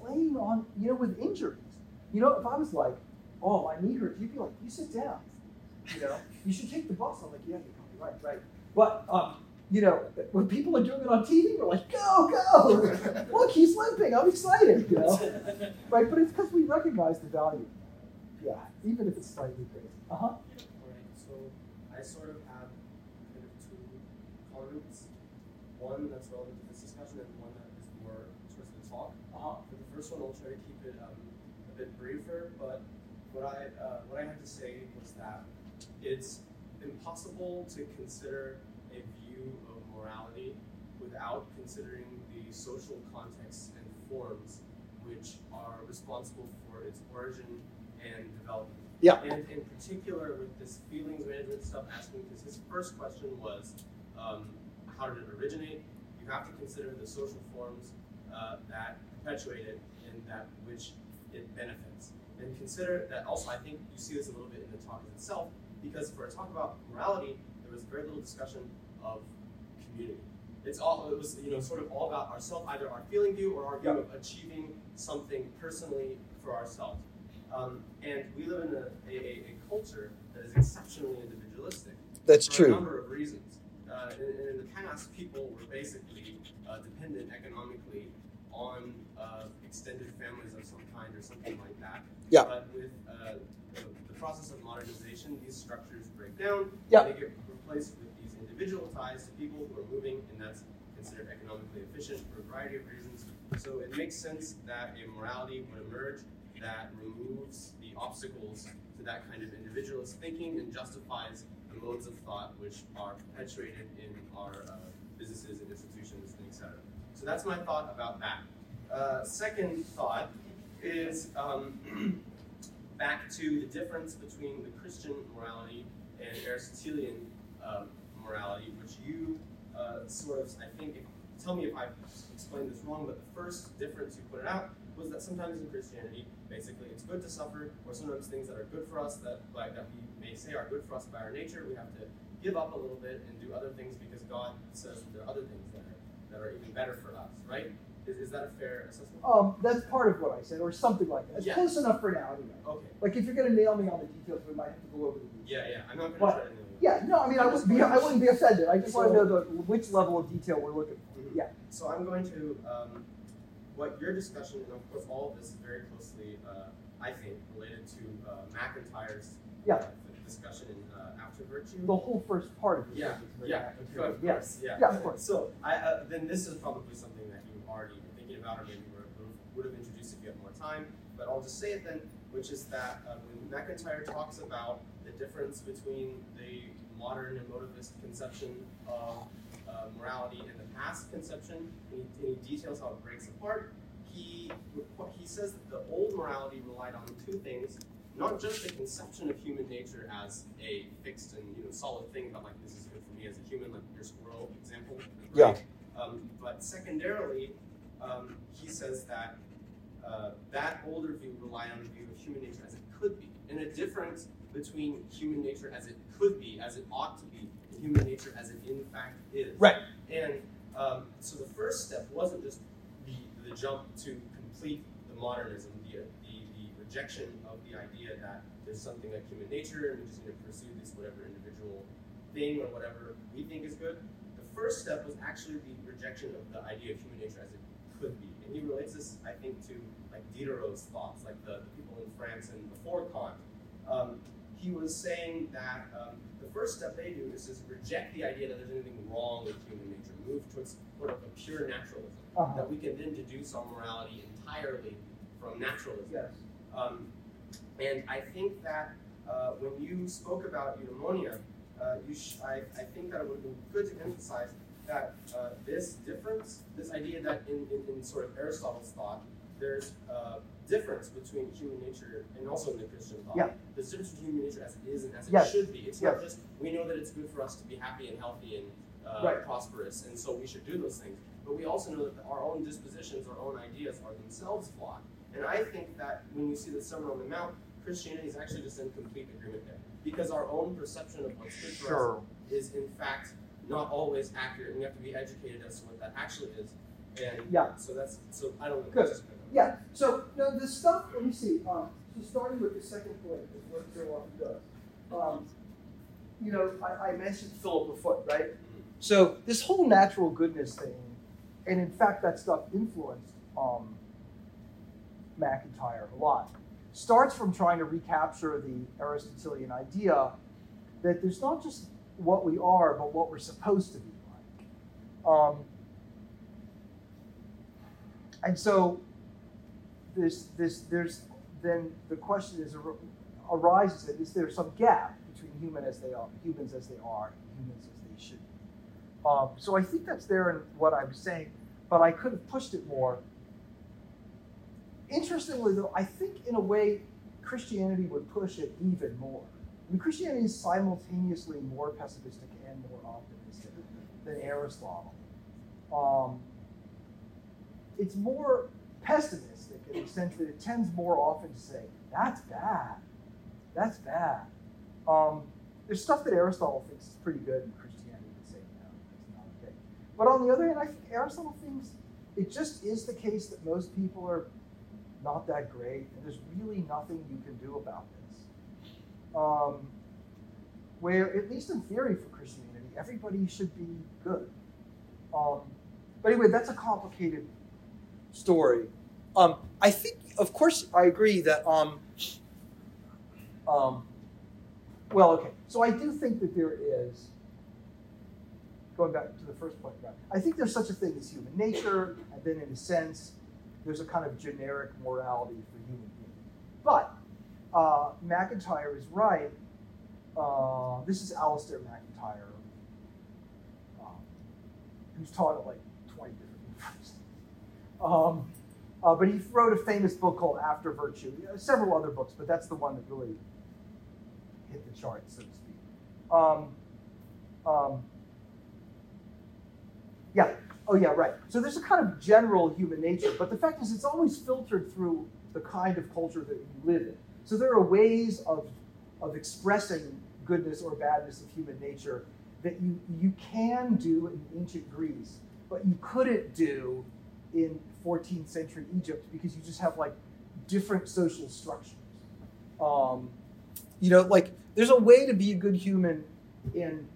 playing on, you know, with injuries. You know, if I was like, oh, my knee hurts, you'd be like, you sit down. You know, you should take the bus. I'm like, yeah, you're probably right, right. But, um, you know, when people are doing it on TV, we're like, go, go. Look, he's limping. I'm excited, you know. Right, but it's because we recognize the value. Yeah, even if it's slightly crazy. Uh huh. Alright, so I sort of have kind of two comments. One that's relevant to this discussion and one that is more towards the talk. Uh-huh. For the first one, I'll try to keep it um, a bit briefer, but what I uh, what I had to say was that it's impossible to consider a view of morality without considering the social contexts and forms which are responsible for its origin and development. Yeah. And in particular, with this feelings management stuff, asking because his first question was, um, how did it originate? you have to consider the social forms uh, that perpetuate it and that which it benefits. And consider that also, I think you see this a little bit in the talk itself, because for a talk about morality, there was very little discussion of community. It's all it was you know sort of all about ourselves, either our feeling view or our view of achieving something personally for ourselves. Um, and we live in a, a, a culture that is exceptionally individualistic. That's true. a number of reasons. Uh, and in the past, people were basically uh, dependent economically on uh, extended families of some kind or something like that. Yeah. But with uh, the, the process of modernization, these structures break down. Yeah. They get replaced with these individual ties to people who are moving, and that's considered economically efficient for a variety of reasons. So it makes sense that a morality would emerge that removes the obstacles to that kind of individualist thinking and justifies the modes of thought which are perpetuated in our uh, businesses and institutions and etc. So that's my thought about that. Uh, second thought is um, back to the difference between the Christian morality and Aristotelian um, morality, which you uh, sort of, I think, tell me if I've explained this wrong, but the first difference you pointed out was that sometimes in Christianity, basically, it's good to suffer, or sometimes things that are good for us that like that we may say are good for us by our nature, we have to give up a little bit and do other things because God says there are other things that are even better for us, right? Is, is that a fair assessment? Um, that's part of what I said, or something like that. It's Yeah. close enough for now, anyway. Okay. Like if you're gonna nail me on the details, we might have to go over the details. Yeah, yeah. I'm not gonna try to nail. Yeah, no, I mean, I wouldn't be, I wouldn't be offended. I just want to know the, which level of detail we're looking for. Mhm. Yeah. So I'm going to, um, what your discussion, and of course all of this is very closely, uh, I think, related to uh, MacIntyre's Yeah. uh, discussion in After Virtue. The whole first part of it. Yeah, yeah, of Yes. course, yeah. Yeah, of course. So I, uh, then this is probably something that you already were thinking about, or maybe were, would have introduced if you had more time. But I'll just say it then, which is that uh, when MacIntyre talks about the difference between the modern emotivist conception of uh, morality and the past conception, and he, and he details how it breaks apart. He he says that the old morality relied on two things not just the conception of human nature as a fixed and you know solid thing, but like this is good for me as a human, like your squirrel example. Yeah. Um, but secondarily, um, he says that uh, that older view relied on the view of human nature as it could be, and a difference between human nature as it could be, as it ought to be, and human nature as it in fact is. Right. And um, so the first step wasn't just the, the jump to complete the modernism, the rejection of the idea that there's something like human nature and we just need to pursue this whatever individual thing or whatever we think is good. The first step was actually the rejection of the idea of human nature as it could be. And he relates this, I think, to like Diderot's thoughts, like the, the people in France and before Kant. Um, he was saying that um, the first step they do is just reject the idea that there's anything wrong with human nature, move towards sort of a pure naturalism, Uh-huh. that we can then deduce our morality entirely from naturalism. Yes. Um, and I think that uh, when you spoke about eudaimonia, uh, you sh- I, I think that it would have been good to emphasize that uh, this difference, this idea that in, in, in sort of Aristotle's thought, there's a difference between human nature and also in the Christian thought. Yeah. There's a difference between human nature as it is and as it Yes. should be. It's Yes. not just we know that it's good for us to be happy and healthy and uh, Right. prosperous, and so we should do those things. But we also know that our own dispositions, our own ideas are themselves flawed. And I think that when you see the Sermon on the Mount, Christianity is actually just in complete agreement there. Because our own perception of what's good for us is in fact not always accurate, and we have to be educated as to what that actually is. And Yeah. so that's so I don't know. Good. Yeah. So now the stuff. Let me see. Um, so starting with the second point, is what so often does. Um, you know, I, I mentioned Philippa Foot, right? So this whole natural goodness thing, and in fact, that stuff influenced um, MacIntyre a lot. Starts from trying to recapture the Aristotelian idea that there's not just what we are, but what we're supposed to be like. Um, and so this this there's then the question is arises that is there some gap between human as they are humans as they are and humans as they should be um, so i think that's there in what i was saying but i could have pushed it more interestingly though i think in a way christianity would push it even more I mean, christianity is simultaneously more pessimistic and more optimistic than aristotle um, it's more pessimistic in the sense that it tends more often to say, that's bad. That's bad. Um, there's stuff that Aristotle thinks is pretty good in Christianity to say, no, that's not okay. But on the other hand, I think Aristotle thinks it just is the case that most people are not that great, and there's really nothing you can do about this. Um, where, at least in theory for Christianity, everybody should be good. Um, but anyway, that's a complicated story. Um, I think, of course, I agree that. Um, um, well, okay. So I do think that there is. Going back to the first point? I think there's such a thing as human nature, and then in a sense, there's a kind of generic morality for human beings. But uh, MacIntyre is right. Uh, this is Alasdair MacIntyre, um, who's taught at like 20 different universities. Um, uh, but he wrote a famous book called After Virtue, uh, several other books, but that's the one that really hit the charts, so to speak. Um, um, yeah, oh yeah, right. So there's a kind of general human nature, but the fact is it's always filtered through the kind of culture that you live in. So there are ways of, of expressing goodness or badness of human nature that you, you can do in ancient Greece, but you couldn't do in 14th century Egypt because you just have like different social structures. Um, you know, like there's a way to be a good human in,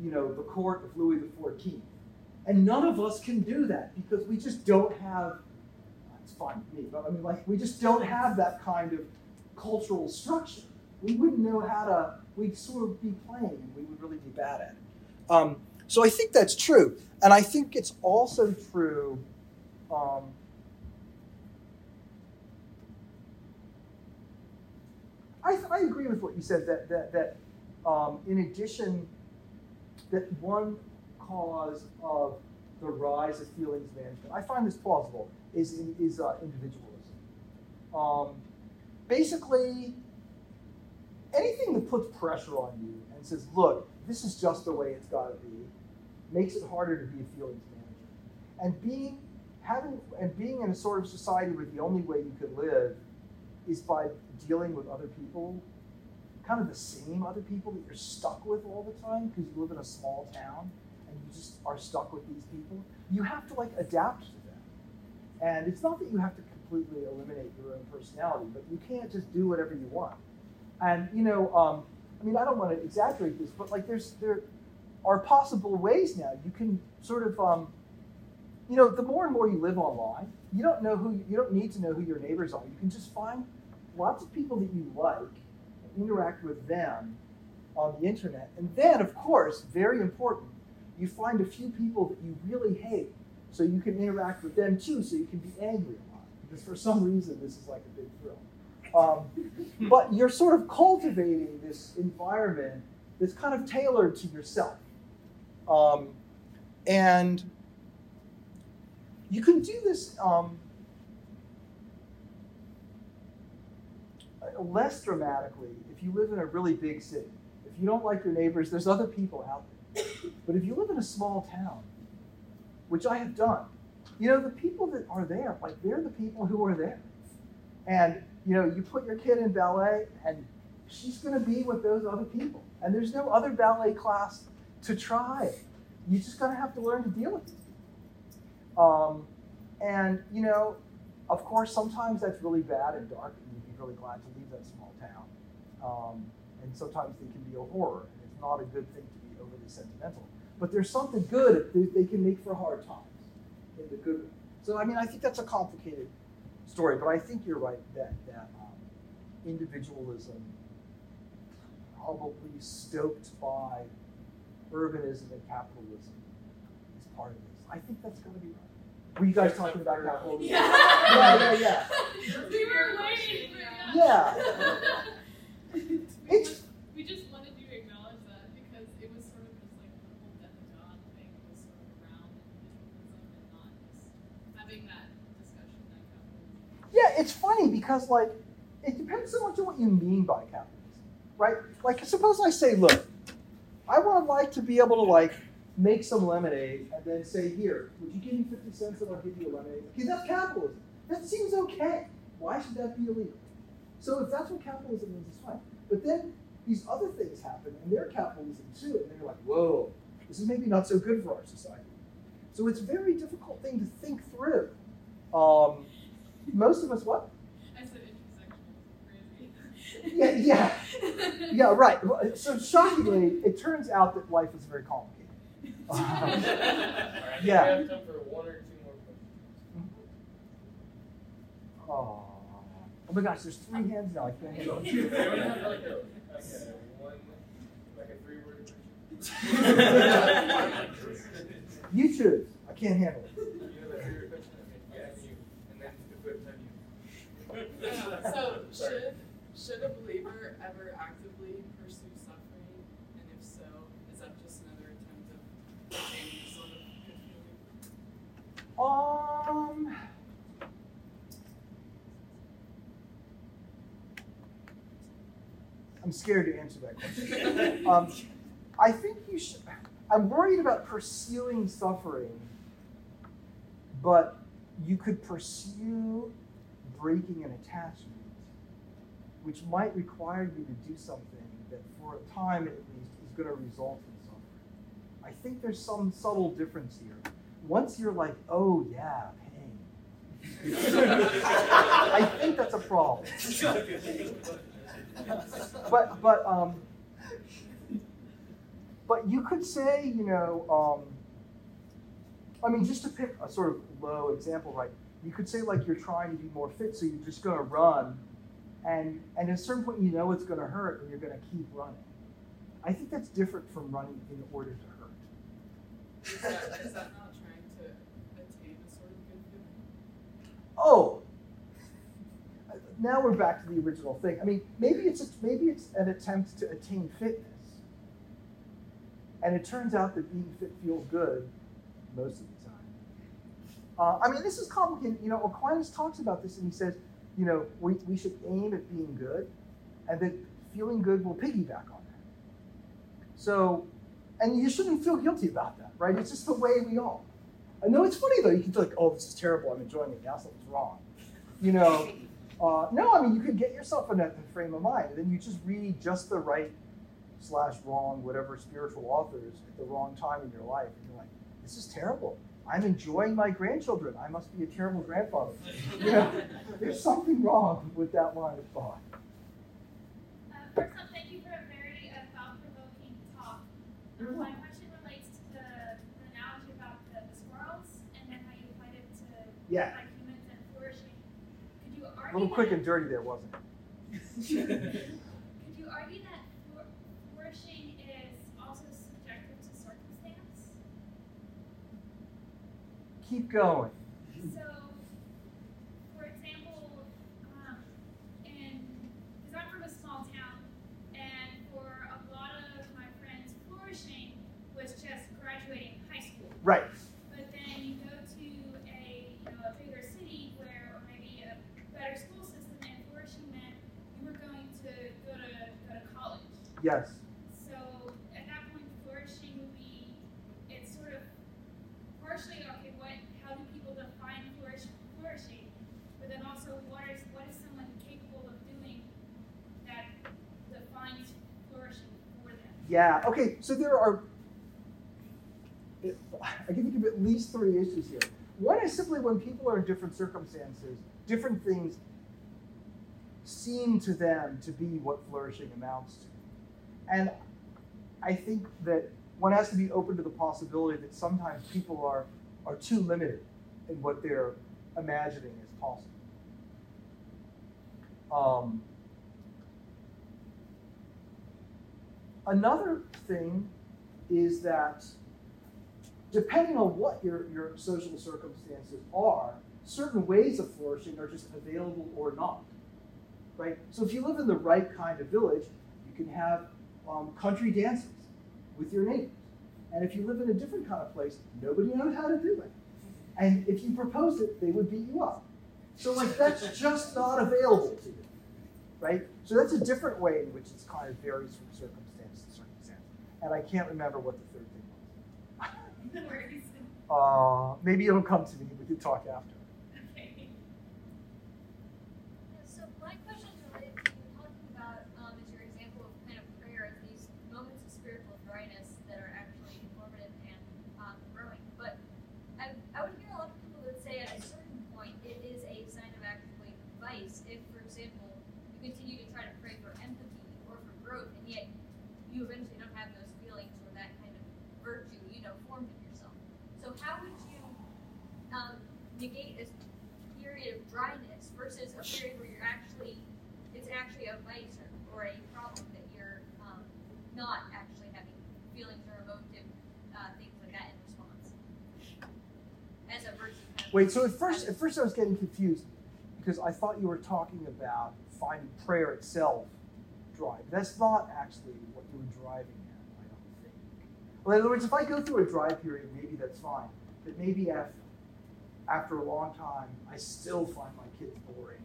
you know, the court of Louis XIV. And none of us can do that because we just don't have, it's fine with me, but I mean, like, we just don't have that kind of cultural structure. We wouldn't know how to, we'd sort of be playing and we would really be bad at it. Um, so I think that's true. And I think it's also true. Um, I, I agree with what you said that, that, that um, in addition, that one cause of the rise of feelings management, I find this plausible, is, is uh, individualism. Um, basically, anything that puts pressure on you and says, look, this is just the way it's got to be, makes it harder to be a feelings manager. And being having and being in a sort of society where the only way you can live is by dealing with other people, kind of the same other people that you're stuck with all the time because you live in a small town and you just are stuck with these people. You have to like adapt to them. And it's not that you have to completely eliminate your own personality, but you can't just do whatever you want. And you know, um, I mean, I don't want to exaggerate this, but like, there's there are possible ways now you can sort of, um, you know, the more and more you live online, you don't know who you don't need to know who your neighbors are. You can just find lots of people that you like and interact with them on the internet. And then, of course, very important, you find a few people that you really hate, so you can interact with them too, so you can be angry a lot. Because for some reason, this is like a big thrill. Um, but you're sort of cultivating this environment that's kind of tailored to yourself. Um, and you can do this um, less dramatically if you live in a really big city. If you don't like your neighbors, there's other people out there. But if you live in a small town, which I have done, you know, the people that are there, like they're the people who are there. And, you know, you put your kid in ballet and she's going to be with those other people. And there's no other ballet class to try. You just going to have to learn to deal with it. Um, and, you know, of course, sometimes that's really bad and dark, and you'd be really glad to leave that small town. Um, and sometimes they can be a horror, and it's not a good thing to overly sentimental. But there's something good they, they can make for hard times in the good way. So, I mean, I think that's a complicated story, but I think you're right that, that um, individualism, probably stoked by urbanism and capitalism, is part of this. I think that's going to be right. Were you guys talking about capitalism? Yeah. Yeah, yeah, yeah. we were waiting for that. Yeah. It's we just wanted to acknowledge that because it was sort of just like the whole death of God thing was sort of around individualism and not just having that discussion that capitalism. Yeah, it's funny because like it depends so much on what you mean by capitalism, right? Like suppose I say, look, I would like to be able to like make some lemonade and then say, here, would you give me 50 cents and I'll give you a lemonade? Okay, that's capitalism. That seems okay. Why should that be illegal? So if that's what capitalism means, it's fine. But then these other things happen and they're capitalism too, and then you're like, whoa, this is maybe not so good for our society. So it's a very difficult thing to think through. Um, most of us, what? I said intersectional. Yeah, yeah, yeah, right. So shockingly, it turns out that life is very complicated. All right, Yeah. We have time for one or two more questions. Oh, oh my gosh, there's three hands now. I can't handle it. you like a, okay, one, like a three-word? You choose. I can't handle it. You have a three-word question? Okay, yeah, you, and then the quick time you. So Sorry. Should a believer ever actively pursue suffering? And if so, is that just another attempt of obtaining sort of good feeling? Um. I'm scared to answer that question. Um, I think you should. I'm worried about pursuing suffering, but you could pursue breaking an attachment, which might require you to do something that, for a time at least, is going to result in suffering. I think there's some subtle difference here. Once you're like, oh yeah, pain, I think that's a problem. but but um, but you could say, you know, um, I mean, just to pick a sort of low example, right? You could say like you're trying to be more fit, so you're just going to run, and and at a certain point you know it's going to hurt, and you're going to keep running. I think that's different from running in order to hurt. Is that, is that not trying to attain a sort of good feeling? Oh, now we're back to the original thing. I mean, maybe it's a, maybe it's an attempt to attain fitness, and it turns out that being fit feels good most of the time. Uh, I mean, this is complicated. You know, Aquinas talks about this, and he says, you know, we, we should aim at being good, and that feeling good will piggyback on that. So, and you shouldn't feel guilty about that, right? It's just the way we are. I know it's funny though. You can feel like, oh, this is terrible. I'm enjoying it. Now something's wrong. You know, uh, no. I mean, you could get yourself in that frame of mind, and then you just read just the right slash wrong, whatever spiritual authors at the wrong time in your life, and you're like, this is terrible. I'm enjoying my grandchildren. I must be a terrible grandfather. You know, there's something wrong with that line of thought. Uh, first off, thank you for a very uh, thought-provoking talk. Um, my question relates to the, the analogy about the, the squirrels and then how you applied it to Yeah. like humans and flourishing. Could you A little quick and dirty there, wasn't it? Could you argue that flour- flourishing is also subjective to circumstance? Keep going. So, for example, um, in because I'm from a small town, and for a lot of my friends, flourishing was just graduating high school. Right. But then you go to a you know a bigger city where, or maybe a better school system, and flourishing meant you were going to go to go to college. Yes. So at that point, flourishing would be it's sort of partially okay. What how do people define flourish, flourishing? But then also, what is what is someone capable of doing that defines flourishing for them? Yeah. Okay. So there are. I can think of at least three issues here. One is simply when people are in different circumstances, different things seem to them to be what flourishing amounts to. And I think that one has to be open to the possibility that sometimes people are, are too limited in what they're imagining as possible. Um, another thing is that depending on what your, your social circumstances are, certain ways of flourishing are just available or not. Right? So if you live in the right kind of village, you can have um, country dances with your neighbors. And if you live in a different kind of place, nobody knows how to do it. And if you proposed it, they would beat you up. So like that's just not available to you. Right? So that's a different way in which it's kind of varies from circumstance. And I can't remember what the third thing was. Uh, maybe it'll come to me. We can talk after. Okay. Yeah, so my question is related to you were talking about um, as your example of kind of prayer as these moments of spiritual dryness that are actually informative and um, growing. But I, I would hear a lot of people that say at a certain point it is a sign of actually vice if, for example, you continue to try to pray for empathy or for growth, and yet you eventually don't have those feelings or that kind of virtue, you know, formed in yourself. So how would you um, negate this period of dryness versus a period where you're actually, it's actually a vice or, or a problem that you're um, not actually having feelings or emotive uh, things like that in response as a virtue. Kind of Wait. So at first, at first, I was getting confused because I thought you were talking about finding prayer itself dry. That's not actually what you were driving at. I don't think. Well, in other words, if I go through a dry period, maybe that's fine. But maybe after after a long time, I still find my kids boring.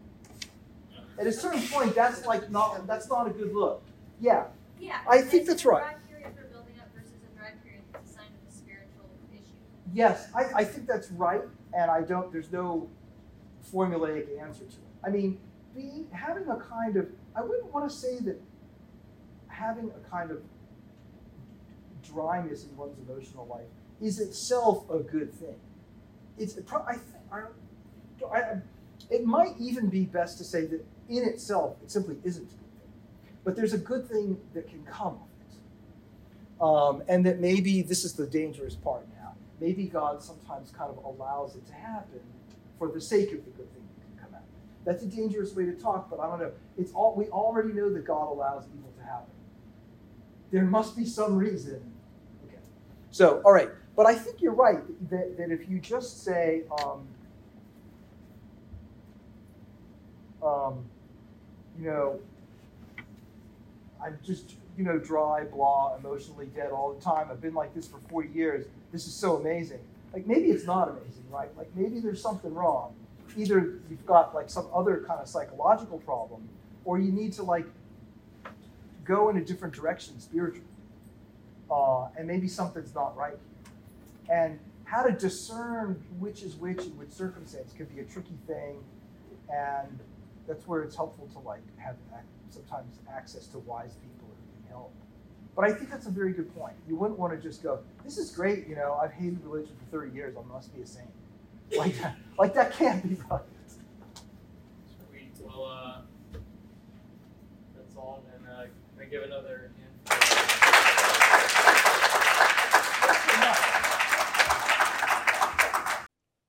At a certain point, that's like not that's not a good look. Yeah, Yeah, I think that's right. Dry period for building up versus a dry period that's a sign of a spiritual issue. yes, I, I think that's right, and I don't. There's no formulaic answer to it. I mean, being having a kind of I wouldn't want to say that having a kind of dryness in one's emotional life is itself a good thing. It's pro- I I, I, it might even be best to say that in itself it simply isn't a good thing, but there's a good thing that can come of it, um, and that maybe this is the dangerous part now. Maybe God sometimes kind of allows it to happen for the sake of the good thing that can come out. That's a dangerous way to talk, but I don't know. It's all we already know that God allows evil to happen. There must be some reason. Okay. So, all right. But I think you're right that, that if you just say, um, um, you know, I'm just, you know, dry, blah, emotionally dead all the time. I've been like this for 40 years. This is so amazing. Like maybe it's not amazing, right? Like maybe there's something wrong. Either you've got like some other kind of psychological problem, or you need to like go in a different direction spiritually. Uh, and maybe something's not right. And how to discern which is which in which circumstance can be a tricky thing. And that's where it's helpful to like have sometimes access to wise people who can help. But I think that's a very good point. You wouldn't want to just go, "This is great, you know. I've hated religion for 30 years. I must be a saint." Like that, like that can't be right. Well, uh, that's all. And uh, can give another hand?